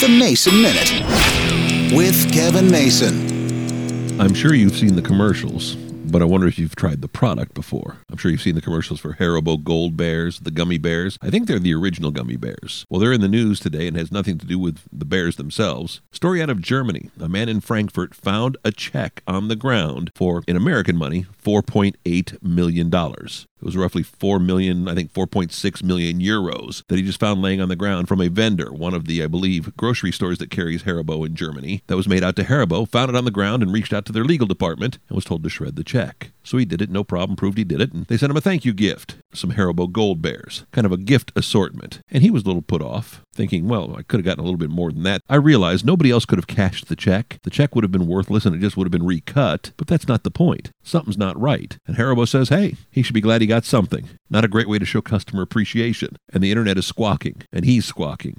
The Mason Minute with Kevin Mason. I'm sure you've seen the commercials, but I wonder if you've tried the product before. I'm sure you've seen the commercials for Haribo Gold Bears, the gummy bears. I think they're the original gummy bears. Well, they're in the news today and has nothing to do with the bears themselves. Story out of Germany. A man in Frankfurt found a check on the ground for, in American money, $4.8 million. It was roughly 4 million, I think 4.6 million euros that he just found laying on the ground from a vendor, one of the, I believe, grocery stores that carries Haribo in Germany, that was made out to Haribo, found it on the ground and reached out to their legal department and was told to shred the check. So he did it, no problem, proved he did it, they sent him a thank you gift, some Haribo Gold Bears, kind of a gift assortment. And he was a little put off, thinking, well, I could have gotten a little bit more than that. I realized nobody else could have cashed the check. The check would have been worthless and it just would have been recut, but that's not the point. Something's not right. And Haribo says, hey, he should be glad he got something. Not a great way to show customer appreciation. And the internet is squawking, and he's squawking.